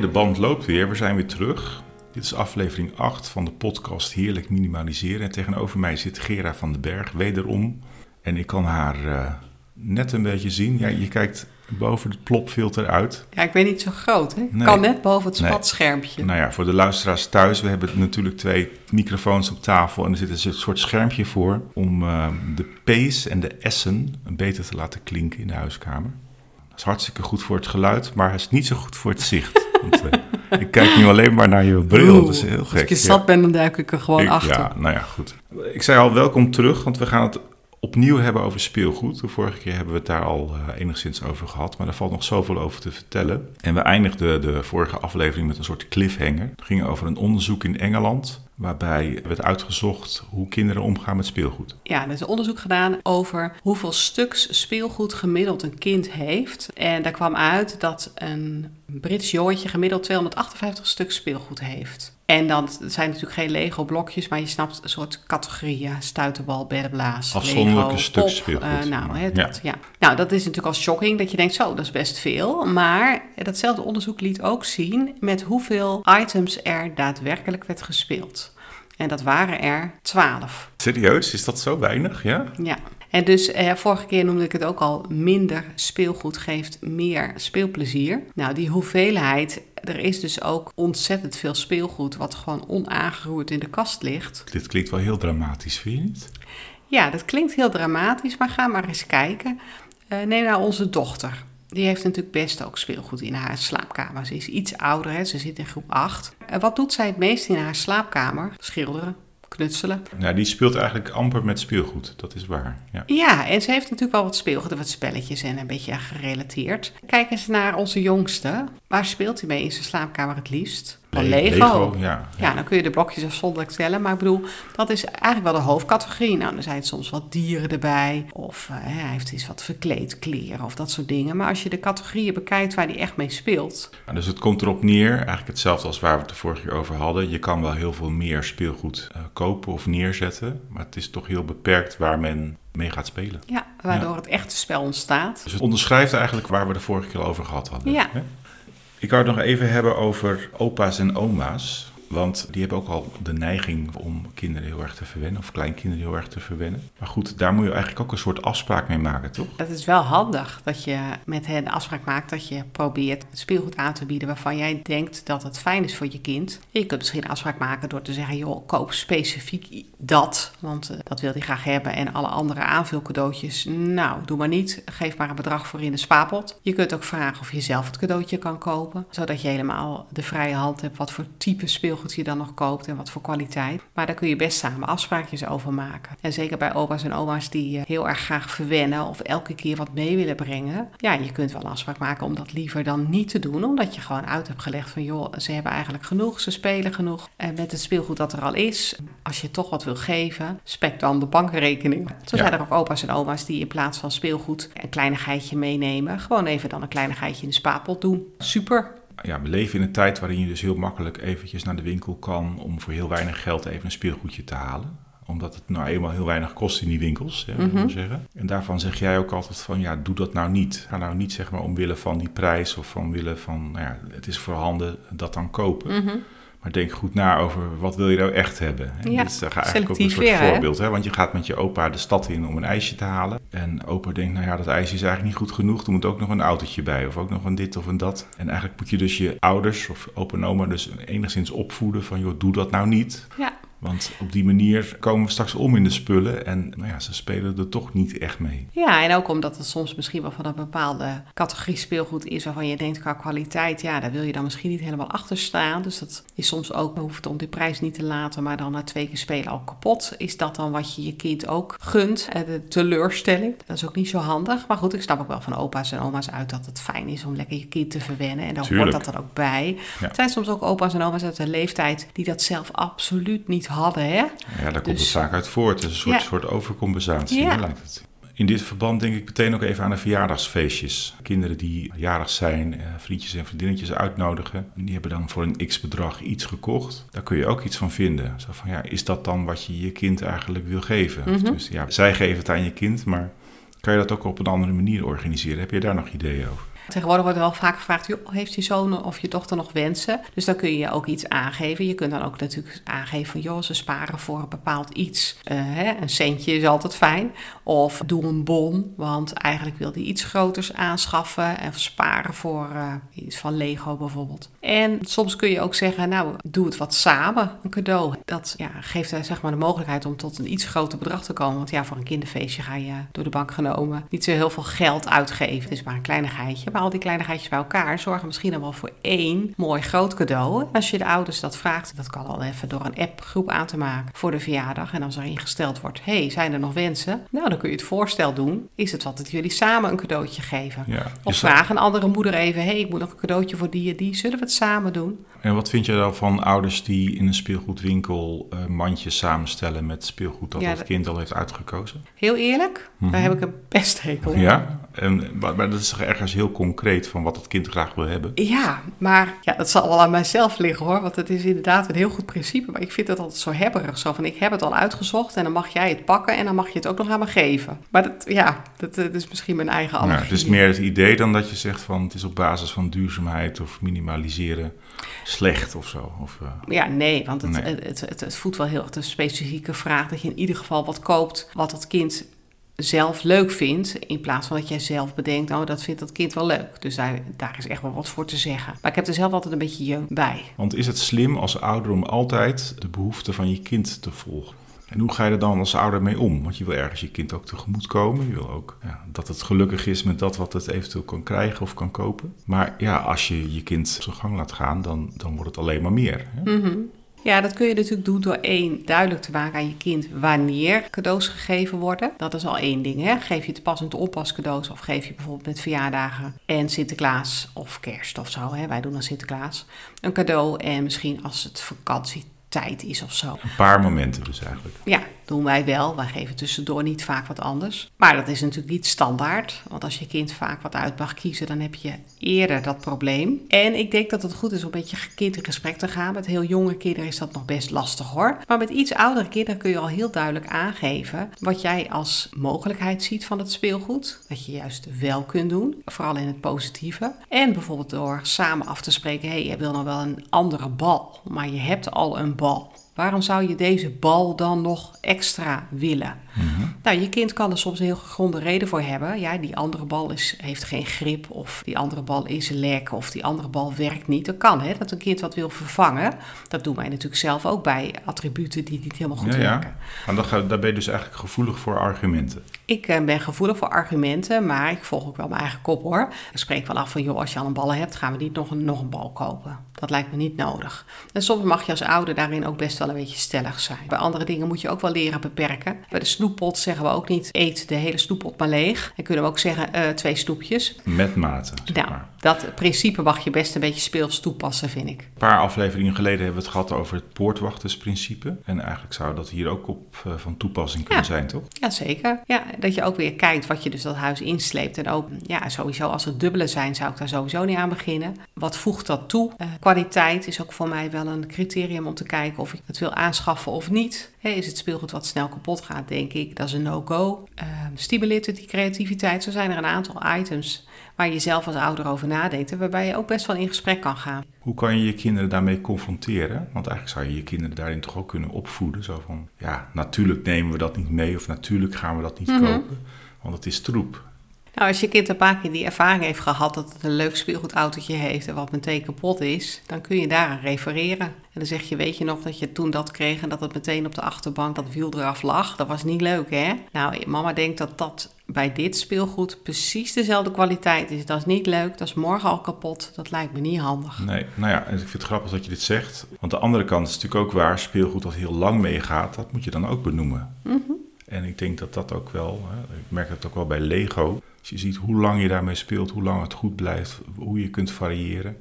De band loopt weer. We zijn weer terug. Dit is aflevering 8 van de podcast Heerlijk Minimaliseren. En tegenover mij zit Gera van den Berg, wederom. En ik kan haar uh, net een beetje zien. Ja, je kijkt boven het plopfilter uit. Ja, ik ben niet zo groot. Hè? Ik nee. kan net boven het spatschermpje. Nee. Nou ja, voor de luisteraars thuis, we hebben natuurlijk twee microfoons op tafel en er zit een soort schermpje voor om uh, de P's en de S'en beter te laten klinken in de huiskamer. Dat is hartstikke goed voor het geluid, maar het is niet zo goed voor het zicht. Uh, ik kijk nu alleen maar naar je bril, Oeh, dat is heel gek. Als ik je zat ben, dan duik ik er gewoon Ik- achter. Ja, nou ja, goed. Ik zei al, welkom terug, want we gaan het opnieuw hebben over speelgoed. De vorige keer hebben we het daar al eh, enigszins over gehad, maar er valt nog zoveel over te vertellen. En we eindigden de vorige aflevering met een soort cliffhanger. Het ging over een onderzoek in Engeland, waarbij werd uitgezocht hoe kinderen omgaan met speelgoed. Ja, er is een onderzoek gedaan over hoeveel stuks speelgoed gemiddeld een kind heeft. En daar kwam uit dat een Brits jongetje gemiddeld 258 stuks speelgoed heeft. En dan het zijn natuurlijk geen Lego-blokjes, maar je snapt een soort categorieën. Stuiterbal, beddenblaas, Afzonderlijke speelgoed. eh, nou, dat, ja. nou, dat is natuurlijk al shocking dat je denkt, zo, dat is best veel. Maar datzelfde onderzoek liet ook zien met hoeveel items er daadwerkelijk werd gespeeld. En dat waren er 12. Serieus, is dat zo weinig? Ja? Ja, en dus eh, vorige keer noemde ik het ook al, minder speelgoed geeft meer speelplezier. Nou, die hoeveelheid, er is dus ook ontzettend veel speelgoed wat gewoon onaangeroerd in de kast ligt. Dit klinkt wel heel dramatisch, vind je niet? Ja, dat klinkt heel dramatisch, maar ga maar eens kijken. Eh, neem nou onze dochter. Die heeft natuurlijk best ook speelgoed in haar slaapkamer. Ze is iets ouder, hè? ze zit in groep 8. En wat doet zij het meest in haar slaapkamer? Schilderen, knutselen. Nou, die speelt eigenlijk amper met speelgoed, dat is waar. Ja. Ja, en ze heeft natuurlijk wel wat speelgoed en wat spelletjes en een beetje gerelateerd. Kijk eens naar onze jongste. Waar speelt hij mee in zijn slaapkamer het liefst? Van Le- Lego. ja. Ja, dan kun je de blokjes afzonderlijk tellen. Maar ik bedoel, dat is eigenlijk wel de hoofdcategorie. Nou, er zijn soms wat dieren erbij. Of eh, hij heeft iets wat verkleed kleren of dat soort dingen. Maar als je de categorieën bekijkt waar hij echt mee speelt. Nou, dus het komt erop neer, eigenlijk hetzelfde als waar we het de vorige keer over hadden. Je kan wel heel veel meer speelgoed eh, kopen of neerzetten, maar het is toch heel beperkt waar men mee gaat spelen. Ja, waardoor het echte spel ontstaat. Dus het onderschrijft eigenlijk waar we de vorige keer over gehad hadden. Ja. hè? Ik wou het nog even hebben over opa's en oma's. Want die hebben ook al de neiging om kinderen heel erg te verwennen, of kleinkinderen heel erg te verwennen. Maar goed, daar moet je eigenlijk ook een soort afspraak mee maken, toch? Het is wel handig dat je met hen afspraak maakt dat je probeert speelgoed aan te bieden waarvan jij denkt dat het fijn is voor je kind. Je kunt misschien een afspraak maken door te zeggen, joh, koop specifiek dat, want eh, dat wil hij graag hebben. En alle andere aanvulcadeautjes, nou, doe maar niet. Geef maar een bedrag voor in de spaarpot. Je kunt ook vragen of je zelf het cadeautje kan kopen, zodat je helemaal de vrije hand hebt wat voor type speelgoed je dan nog koopt en wat voor kwaliteit. Maar daar kun je best samen afspraakjes over maken. En zeker bij opa's en oma's die eh, heel erg graag verwennen of elke keer wat mee willen brengen. Ja, je kunt wel een afspraak maken om dat liever dan niet te doen. Omdat je gewoon uit hebt gelegd van joh, ze hebben eigenlijk genoeg, ze spelen genoeg. En met het speelgoed dat er al is, als je toch wat wil geven, spek dan de bankrekening. Zo Ja. zijn er ook opa's en oma's die in plaats van speelgoed een kleinigheidje meenemen. Gewoon even dan een kleinigheidje in de spaarpot doen. Super. Ja, we leven in een tijd waarin je dus heel makkelijk eventjes naar de winkel kan om voor heel weinig geld even een speelgoedje te halen. Omdat het nou eenmaal heel weinig kost in die winkels, hè, Mhm. zeggen. En daarvan zeg jij ook altijd van, ja, doe dat nou niet. Ga nou niet zeg maar omwille van die prijs of omwille van, nou ja, het is voorhanden, dat dan kopen. Mhm. Maar denk goed na over wat wil je nou echt hebben. En Ja, dit is eigenlijk ook een soort weer, voorbeeld. Hè? Want je gaat met je opa de stad in om een ijsje te halen. En opa denkt, nou ja, dat ijsje is eigenlijk niet goed genoeg. Er moet ook nog een autootje bij. Of ook nog een dit of een dat. En eigenlijk moet je dus je ouders of opa en oma dus enigszins opvoeden van... joh, doe dat nou niet. Ja. Want op die manier komen we straks om in de spullen. En nou ja, ze spelen er toch niet echt mee. Ja, en ook omdat het soms misschien wel van een bepaalde categorie speelgoed is waarvan je denkt qua kwaliteit, ja, daar wil je dan misschien niet helemaal achter staan. Dus dat is soms ook, hoeft om die prijs niet te laten, maar dan na twee keer spelen al kapot. Is dat dan wat je je kind ook gunt? Eh, De teleurstelling, dat is ook niet zo handig. Maar goed, ik snap ook wel van opa's en oma's uit dat het fijn is om lekker je kind te verwennen. En daar Tuurlijk. hoort dat dan ook bij. Ja. Er zijn soms ook opa's en oma's uit de leeftijd die dat zelf absoluut niet hadden, hè? Ja, daar komt Dus- het vaak uit voort. Het is een soort, Ja. soort overcompensatie, Ja. lijkt het. In dit verband denk ik meteen ook even aan de verjaardagsfeestjes. Kinderen die jarig zijn, eh, vriendjes en vriendinnetjes uitnodigen. Die hebben dan voor een x-bedrag iets gekocht. Daar kun je ook iets van vinden. Zo van, ja, is dat dan wat je je kind eigenlijk wil geven? Of Mhm. dus, ja, zij geven het aan je kind, maar Kan je dat ook op een andere manier organiseren? Heb je daar nog ideeën over? Tegenwoordig wordt er wel vaak gevraagd, joh, heeft je zoon of je dochter nog wensen? Dus dan kun je ook iets aangeven. Je kunt dan ook natuurlijk aangeven van, joh, ze sparen voor een bepaald iets. Uh, hè, een centje is altijd fijn. Of doe een bon, want eigenlijk wil hij iets groters aanschaffen en sparen voor uh, iets van Lego bijvoorbeeld. En soms kun je ook zeggen, nou, doe het wat samen, een cadeau. Dat ja, geeft hij zeg maar de mogelijkheid om tot een iets groter bedrag te komen. Want ja, voor een kinderfeestje ga je door de bank genomen niet zo heel veel geld uitgeven. Het is maar een kleinigheidje. Maar al die kleinigheidjes bij elkaar zorgen misschien dan wel voor één mooi groot cadeau. Als je de ouders dat vraagt, dat kan al even door een appgroep aan te maken voor de verjaardag. En als er ingesteld wordt, hey, zijn er nog wensen? Nou, dan kun je het voorstel doen. Is het wat dat jullie samen een cadeautje geven? Ja, of vraag een andere moeder even, hey, ik moet nog een cadeautje voor die en die. Zullen we het samen doen? En wat vind je dan van ouders die in een speelgoedwinkel uh, mandjes samenstellen met speelgoed dat Ja, het kind al heeft uitgekozen? Heel eerlijk, Mhm. daar heb ik een best hekel. Ja, en, maar, maar dat is toch ergens heel concreet van wat het kind graag wil hebben. Ja, maar ja, dat zal wel aan mijzelf liggen hoor. Want het is inderdaad een heel goed principe. Maar ik vind het altijd zo hebberig. Zo van, ik heb het al uitgezocht en dan mag jij het pakken en dan mag je het ook nog aan me geven. Maar dat, ja, dat, eh, dat is misschien mijn eigen Nou, allergie. het is meer het idee dan dat je zegt van het is op basis van duurzaamheid of minimaliseren slecht of zo. Of, eh, Ja, nee, want het, Nee. Het, het, het, voedt wel heel erg de specifieke vraag dat je in ieder geval wat koopt wat dat kind zelf leuk vindt. In plaats van dat jij zelf bedenkt, oh, dat vindt dat kind wel leuk. Dus daar, daar is echt wel wat voor te zeggen. Maar ik heb er zelf altijd een beetje jeuk bij. Want is het slim als ouder om altijd de behoeften van je kind te volgen? En hoe ga je er dan als ouder mee om? Want je wil ergens je kind ook tegemoet komen. Je wil ook ja, dat het gelukkig is met dat wat het eventueel kan krijgen of kan kopen. Maar ja, als je je kind zijn gang laat gaan, dan, dan wordt het alleen maar meer. Hè? Mhm. Ja, dat kun je natuurlijk doen door één duidelijk te maken aan je kind wanneer cadeaus gegeven worden. Dat is al één ding. Hè? Geef je te pas en te onpas cadeaus of geef je bijvoorbeeld met verjaardagen en Sinterklaas of kerst of zo. Hè? Wij doen dan Sinterklaas een cadeau en misschien als het vakantietijd is of zo. Een paar momenten dus eigenlijk. Ja, doen wij wel. Wij geven tussendoor niet vaak wat anders. Maar dat is natuurlijk niet standaard. Want als je kind vaak wat uit mag kiezen, dan heb je eerder dat probleem. En ik denk dat het goed is om met je kind in gesprek te gaan. Met heel jonge kinderen is dat nog best lastig hoor. Maar met iets oudere kinderen kun je al heel duidelijk aangeven wat jij als mogelijkheid ziet van het speelgoed. Dat je juist wel kunt doen, vooral in het positieve. En bijvoorbeeld door samen af te spreken: hé, hey, je wil nog wel een andere bal, maar je hebt al een bal. Waarom zou je deze bal dan nog extra willen? Nou, je kind kan er soms een heel gegronde reden voor hebben. Ja, die andere bal is, heeft geen grip, of die andere bal is lek, of die andere bal werkt niet. Dat kan, hè, dat een kind wat wil vervangen. Dat doen wij natuurlijk zelf ook bij attributen die niet helemaal goed Ja, ja. werken. Dan ga, daar ben je dus eigenlijk gevoelig voor argumenten. Ik eh, ben gevoelig voor argumenten, maar ik volg ook wel mijn eigen kop hoor. Ik spreek wel af van, joh, als je al een ballen hebt, gaan we niet nog een, nog een bal kopen. Dat lijkt me niet nodig. En soms mag je als ouder daarin ook best wel een beetje stellig zijn. Bij andere dingen moet je ook wel leren beperken. Bij de snoeppot zeggen we ook niet, eet de hele snoeppot maar leeg. En kunnen we ook zeggen, eh, twee snoepjes. Met mate, zeg Nou, maar. dat principe mag je best een beetje speels toepassen, vind ik. Een paar afleveringen geleden hebben we het gehad over het poortwachtersprincipe. En eigenlijk zou dat hier ook op eh, van toepassing kunnen Ja. zijn, toch? Jazeker. Ja, dat je ook weer kijkt wat je dus dat huis insleept. En ook, ja, sowieso als er dubbele zijn, zou ik daar sowieso niet aan beginnen. Wat voegt dat toe? Eh, kwaliteit is ook voor mij wel een criterium om te kijken of ik het wil aanschaffen of niet. Is het speelgoed wat snel kapot gaat, denk ik, dat is een no-go. Eh, stimuleert het die creativiteit? Zo zijn er een aantal items waar je zelf als ouder over nadenkt. En waarbij je ook best wel in gesprek kan gaan. Hoe kan je je kinderen daarmee confronteren? Want eigenlijk zou je je kinderen daarin toch ook kunnen opvoeden. Zo van, ja, natuurlijk nemen we dat niet mee of natuurlijk gaan we dat niet Mhm. kopen. Want het is troep. Nou, als je kind een paar keer die ervaring heeft gehad dat het een leuk speelgoedautootje heeft en wat meteen kapot is, dan kun je daaraan refereren. En dan zeg je, weet je nog dat je toen dat kreeg en dat het meteen op de achterbank dat wiel eraf lag? Dat was niet leuk, hè? Nou, mama denkt dat dat bij dit speelgoed precies dezelfde kwaliteit is. Dat is niet leuk, dat is morgen al kapot. Dat lijkt me niet handig. Nee, nou ja, ik vind het grappig dat je dit zegt. Want de andere kant is natuurlijk ook waar. Speelgoed dat heel lang meegaat, dat moet je dan ook benoemen. En ik denk dat dat ook wel, ik merk het ook wel bij Lego. Als je ziet hoe lang je daarmee speelt, hoe lang het goed blijft, hoe je kunt variëren.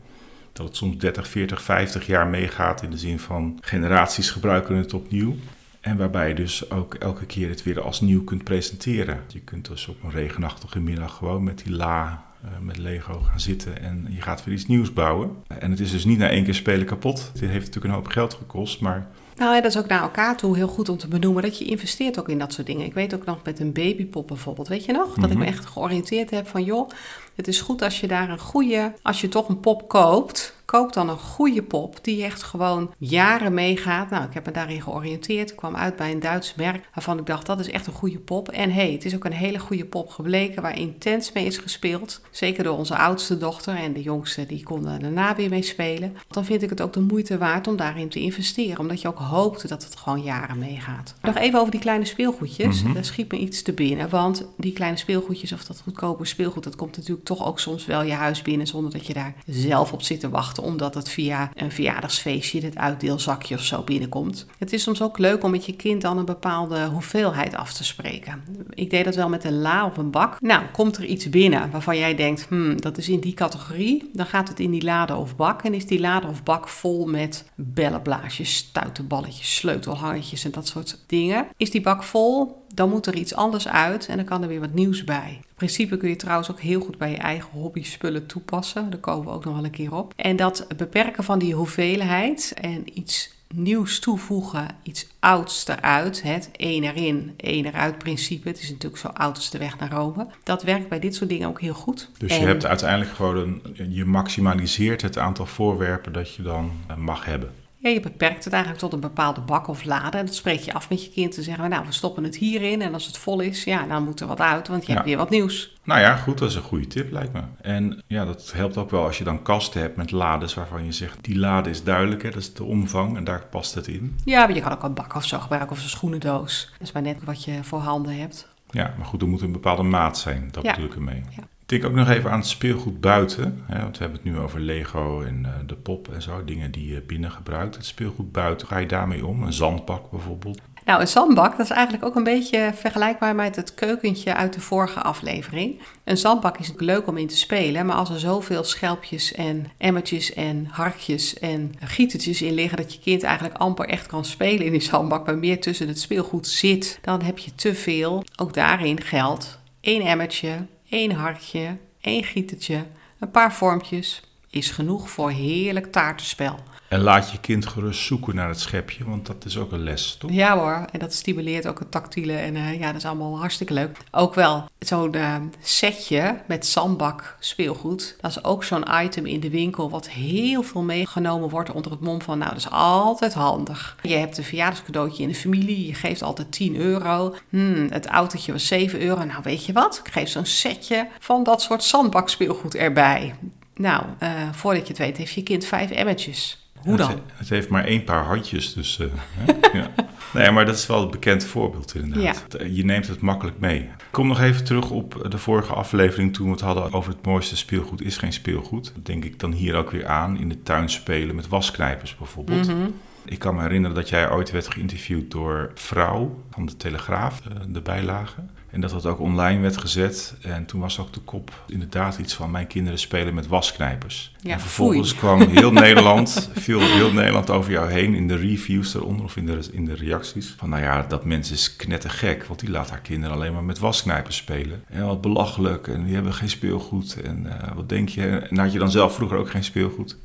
Dat het soms 30, 40, 50 jaar meegaat in de zin van generaties gebruiken het opnieuw. En waarbij je dus ook elke keer het weer als nieuw kunt presenteren. Je kunt dus op een regenachtige middag gewoon met die la, eh, met Lego gaan zitten en je gaat weer iets nieuws bouwen. En het is dus niet na één keer spelen kapot. Dit heeft natuurlijk een hoop geld gekost, maar Nou, en dat is ook naar elkaar toe heel goed om te benoemen dat je investeert ook in dat soort dingen. Ik weet ook nog met een babypop bijvoorbeeld, weet je nog? Dat ik me echt georiënteerd heb van, joh, het is goed als je daar een goede, als je toch een pop koopt, koop dan een goede pop die echt gewoon jaren meegaat. Nou, ik heb me daarin georiënteerd. Ik kwam uit bij een Duits merk waarvan ik dacht dat is echt een goede pop. En hey, het is ook een hele goede pop gebleken waar intens mee is gespeeld. Zeker door onze oudste dochter en de jongste die konden daarna weer mee spelen. Dan vind ik het ook de moeite waard om daarin te investeren. Omdat je ook hoopt dat het gewoon jaren meegaat. Nog even over die kleine speelgoedjes. Mm Daar schiet me iets te binnen. Want die kleine speelgoedjes of dat goedkope speelgoed, dat komt natuurlijk toch ook soms wel je huis binnen zonder dat je daar zelf op zit te wachten omdat het via een verjaardagsfeestje, het uitdeelzakje of zo binnenkomt. Het is soms ook leuk om met je kind dan een bepaalde hoeveelheid af te spreken. Ik deed dat wel met een la of een bak. Nou, komt er iets binnen waarvan jij denkt, hmm, dat is in die categorie, dan gaat het in die lade of bak en is die lade of bak vol met bellenblaasjes, stuitenballetjes, sleutelhangetjes en dat soort dingen. Is die bak vol, dan moet er iets anders uit en dan kan er weer wat nieuws bij. In principe kun je trouwens ook heel goed bij je eigen hobby spullen toepassen. Daar komen we ook nog wel een keer op. En dat beperken van die hoeveelheid en iets nieuws toevoegen, iets ouds eruit, het één erin, één eruit principe. Het is natuurlijk zo oud als de weg naar Rome. Dat werkt bij dit soort dingen ook heel goed. Dus je hebt uiteindelijk gewoon een, je maximaliseert het aantal voorwerpen dat je dan eh, mag hebben. Ja, je beperkt het eigenlijk tot een bepaalde bak of lade. En dat spreek je af met je kind te zeggen, nou, we stoppen het hierin. En als het vol is, ja, dan moet er wat uit, want je hebt weer wat nieuws. Nou ja, goed, dat is een goede tip, lijkt me. En ja, dat helpt ook wel als je dan kasten hebt met lades waarvan je zegt, die lade is duidelijk, hè, dat is de omvang en daar past het in. Ja, maar je kan ook een bak of zo gebruiken of een schoenendoos. Dat is maar net wat je voor handen hebt. Ja, maar goed, er moet een bepaalde maat zijn, dat bedoel ik ermee. Ja. Denk ook nog even aan het speelgoed buiten. Hè, want we hebben het nu over Lego en uh, de pop en zo. Dingen die je binnen gebruikt. Het speelgoed buiten, ga je daarmee om? Een zandbak bijvoorbeeld? Nou, een zandbak, dat is eigenlijk ook een beetje vergelijkbaar met het keukentje uit de vorige aflevering. Een zandbak is natuurlijk leuk om in te spelen, maar als er zoveel schelpjes en emmertjes en harkjes en gietertjes in liggen dat je kind eigenlijk amper echt kan spelen in die zandbak, maar meer tussen het speelgoed zit, dan heb je te veel. Ook daarin geldt één emmertje, één hartje, één gietertje, een paar vormpjes is genoeg voor heerlijk taartenspel. En laat je kind gerust zoeken naar het schepje, want dat is ook een les, toch? Ja hoor, en dat stimuleert ook het tactiele en uh, ja, dat is allemaal hartstikke leuk. Ook wel zo'n uh, setje met zandbak speelgoed. Dat is ook zo'n item in de winkel wat heel veel meegenomen wordt onder het mom van, nou, dat is altijd handig. Je hebt een verjaardagscadeautje in de familie, je geeft altijd 10 euro. Hmm, het autootje was 7 euro. Nou, weet je wat? Ik geef zo'n setje van dat soort zandbak speelgoed erbij. Nou, uh, voordat je het weet heeft je kind vijf emmertjes. Hoe dan? Het, heeft maar één paar handjes, dus... Uh, ja. Nee, maar dat is wel een bekend voorbeeld inderdaad. Ja. Je neemt het makkelijk mee. Ik kom nog even terug op de vorige aflevering toen we het hadden over het mooiste speelgoed is geen speelgoed. Dat denk ik dan hier ook weer aan, in de tuin spelen met wasknijpers bijvoorbeeld. Mm -hmm. Ik kan me herinneren dat jij ooit werd geïnterviewd door Vrouw van de Telegraaf, eh, de bijlage. En dat dat ook online werd gezet. En toen was ook de kop inderdaad iets van mijn kinderen spelen met wasknijpers. Ja, en vervolgens kwam heel Nederland, viel heel Nederland over jou heen in de reviews eronder of in de, in de reacties. Van nou ja, dat mens is knettergek, want die laat haar kinderen alleen maar met wasknijpers spelen. En wat belachelijk en die hebben geen speelgoed. En uh, wat denk je? En had je dan zelf vroeger ook geen speelgoed?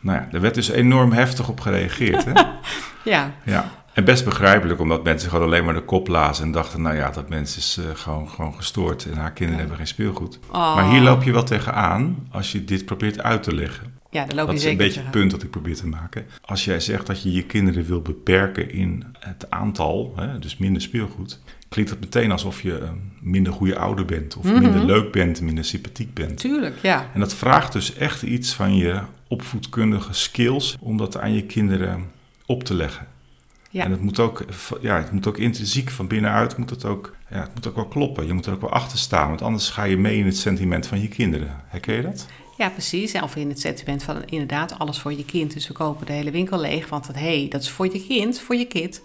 Nou ja, er werd dus enorm heftig op gereageerd. Hè? ja. ja. En best begrijpelijk, omdat mensen gewoon alleen maar de kop lazen en dachten, nou ja, dat mens is uh, gewoon, gewoon gestoord en haar kinderen hebben geen speelgoed. Oh. Maar hier loop je wel tegenaan als je dit probeert uit te leggen. Ja, loop dat je is een beetje het punt dat ik probeer te maken. Als jij zegt dat je je kinderen wil beperken in het aantal, hè, dus minder speelgoed, klinkt het meteen alsof je een minder goede ouder bent, of mm -hmm. minder leuk bent, minder sympathiek bent. Tuurlijk, ja. En dat vraagt dus echt iets van je opvoedkundige skills om dat aan je kinderen op te leggen. Ja. En het moet, ook, ja, het moet ook intrinsiek van binnenuit moet het ook, ja, het moet ook wel kloppen. Je moet er ook wel achter staan, want anders ga je mee in het sentiment van je kinderen. Herken je dat? Ja, precies. Of in het sentiment van inderdaad alles voor je kind. Dus we kopen de hele winkel leeg, want dat, hey, dat is voor je kind, voor je kind.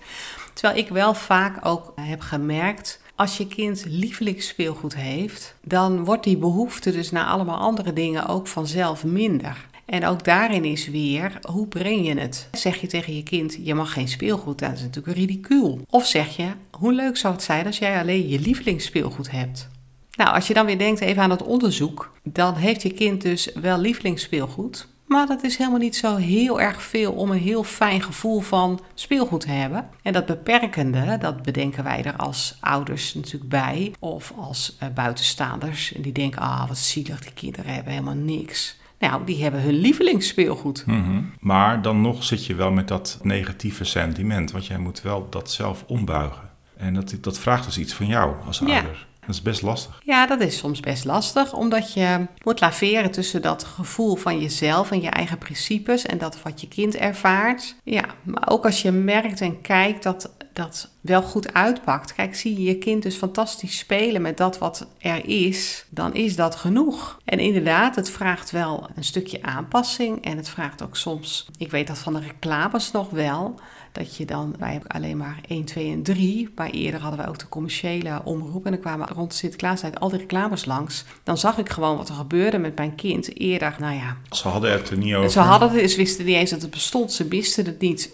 Terwijl ik wel vaak ook heb gemerkt, als je kind lievelingsspeelgoed heeft, dan wordt die behoefte dus naar allemaal andere dingen ook vanzelf minder. En ook daarin is weer, hoe breng je het? Zeg je tegen je kind, je mag geen speelgoed, dat is natuurlijk ridicuul. Of zeg je, hoe leuk zou het zijn als jij alleen je lievelingsspeelgoed hebt? Nou, als je dan weer denkt even aan het onderzoek, dan heeft je kind dus wel lievelingsspeelgoed, Maar dat is helemaal niet zo heel erg veel om een heel fijn gevoel van speelgoed te hebben. En dat beperkende, dat bedenken wij er als ouders natuurlijk bij. Of als uh, buitenstaanders. En die denken, ah, wat zielig, die kinderen hebben helemaal niks. Nou, die hebben hun lievelingsspeelgoed. Mm Maar dan nog zit je wel met dat negatieve sentiment. Want jij moet wel dat zelf ombuigen. En dat, dat vraagt dus iets van jou als ouder. Dat is best lastig. Ja, dat is soms best lastig, omdat je moet laveren tussen dat gevoel van jezelf en je eigen principes en dat wat je kind ervaart. Ja, maar ook als je merkt en kijkt dat dat wel goed uitpakt. Kijk, zie je je kind dus fantastisch spelen met dat wat er is, dan is dat genoeg. En inderdaad, het vraagt wel een stukje aanpassing en het vraagt ook soms, ik weet dat van de reclames nog wel, dat je dan, wij hebben alleen maar 1, 2 en 3, maar eerder hadden wij ook de commerciële omroep en dan kwamen rond Sinterklaastijd al die reclames langs. Dan zag ik gewoon wat er gebeurde met mijn kind eerder, nou ja. Ze hadden het er niet over. Ze hadden het, ze wisten niet eens dat het bestond, ze wisten het niet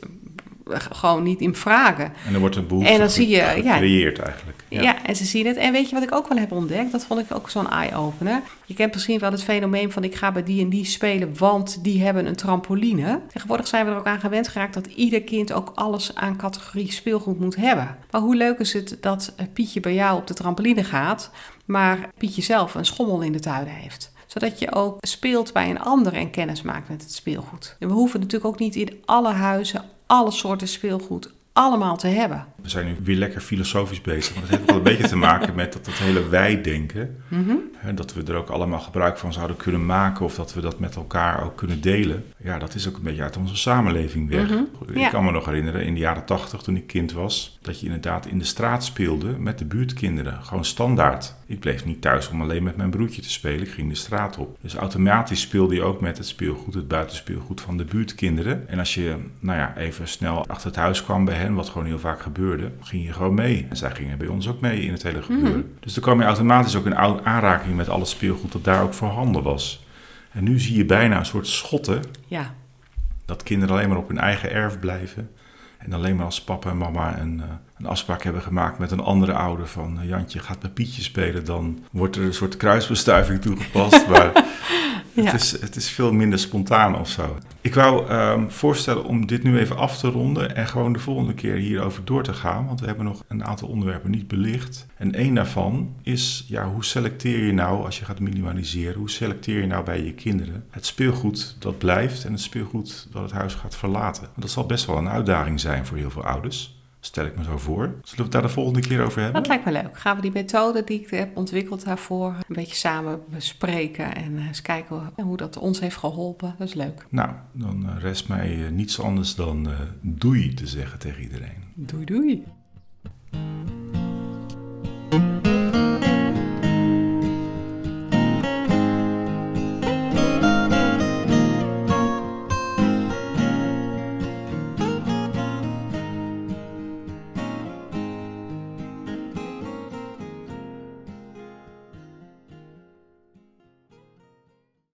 gewoon niet in vragen. En er wordt een behoefte en dan zie je, gecreëerd ja, eigenlijk. Ja. ja. en ze zien het. En weet je wat ik ook wel heb ontdekt? Dat vond ik ook zo'n eye-opener. Je kent misschien wel het fenomeen van ik ga bij die en die spelen, want die hebben een trampoline. Tegenwoordig zijn we er ook aan gewend geraakt dat ieder kind ook alles aan categorie speelgoed moet hebben. Maar hoe leuk is het dat Pietje bij jou op de trampoline gaat, maar Pietje zelf een schommel in de tuin heeft? zodat je ook speelt bij een ander en kennis maakt met het speelgoed. En we hoeven natuurlijk ook niet in alle huizen alle soorten speelgoed allemaal te hebben. We zijn nu weer lekker filosofisch bezig. Maar dat heeft wel een beetje te maken met dat, dat hele wij-denken. Mm Dat we er ook allemaal gebruik van zouden kunnen maken. Of dat we dat met elkaar ook kunnen delen. Ja, dat is ook een beetje uit onze samenleving weg. Mhm. Ik kan me nog herinneren in de jaren tachtig toen ik kind was. Dat je inderdaad in de straat speelde met de buurtkinderen. Gewoon standaard. Ik bleef niet thuis om alleen met mijn broertje te spelen. Ik ging de straat op. Dus automatisch speelde je ook met het speelgoed, het buitenspeelgoed van de buurtkinderen. En als je, nou ja, even snel achter het huis kwam bij hen, wat gewoon heel vaak gebeurde, ging je gewoon mee. En zij gingen bij ons ook mee in het hele gebeuren. Mhm. Dus dan kwam je automatisch ook in aanraking met al het speelgoed dat daar ook voorhanden was. En nu zie je bijna een soort schotten. Ja. Dat kinderen alleen maar op hun eigen erf blijven. En alleen maar als papa en mama een, uh, een afspraak hebben gemaakt met een andere ouder van uh, Jantje gaat met Pietje spelen, dan wordt er een soort kruisbestuiving toegepast. maar het, is, het is veel minder spontaan of zo. Ik wou um, voorstellen om dit nu even af te ronden en gewoon de volgende keer hierover door te gaan. Want we hebben nog een aantal onderwerpen niet belicht. En één daarvan is, ja, hoe selecteer je nou, als je gaat minimaliseren, hoe selecteer je nou bij je kinderen het speelgoed dat blijft en het speelgoed dat het huis gaat verlaten? Want dat zal best wel een uitdaging zijn voor heel veel ouders. Stel ik me zo voor. Zullen we het daar de volgende keer over hebben? Dat lijkt me leuk. Gaan we die methode die ik heb ontwikkeld daarvoor een beetje samen bespreken en eens kijken hoe dat ons heeft geholpen. Dat is leuk. Nou, dan rest mij niets anders dan doei te zeggen tegen iedereen. Doei doei.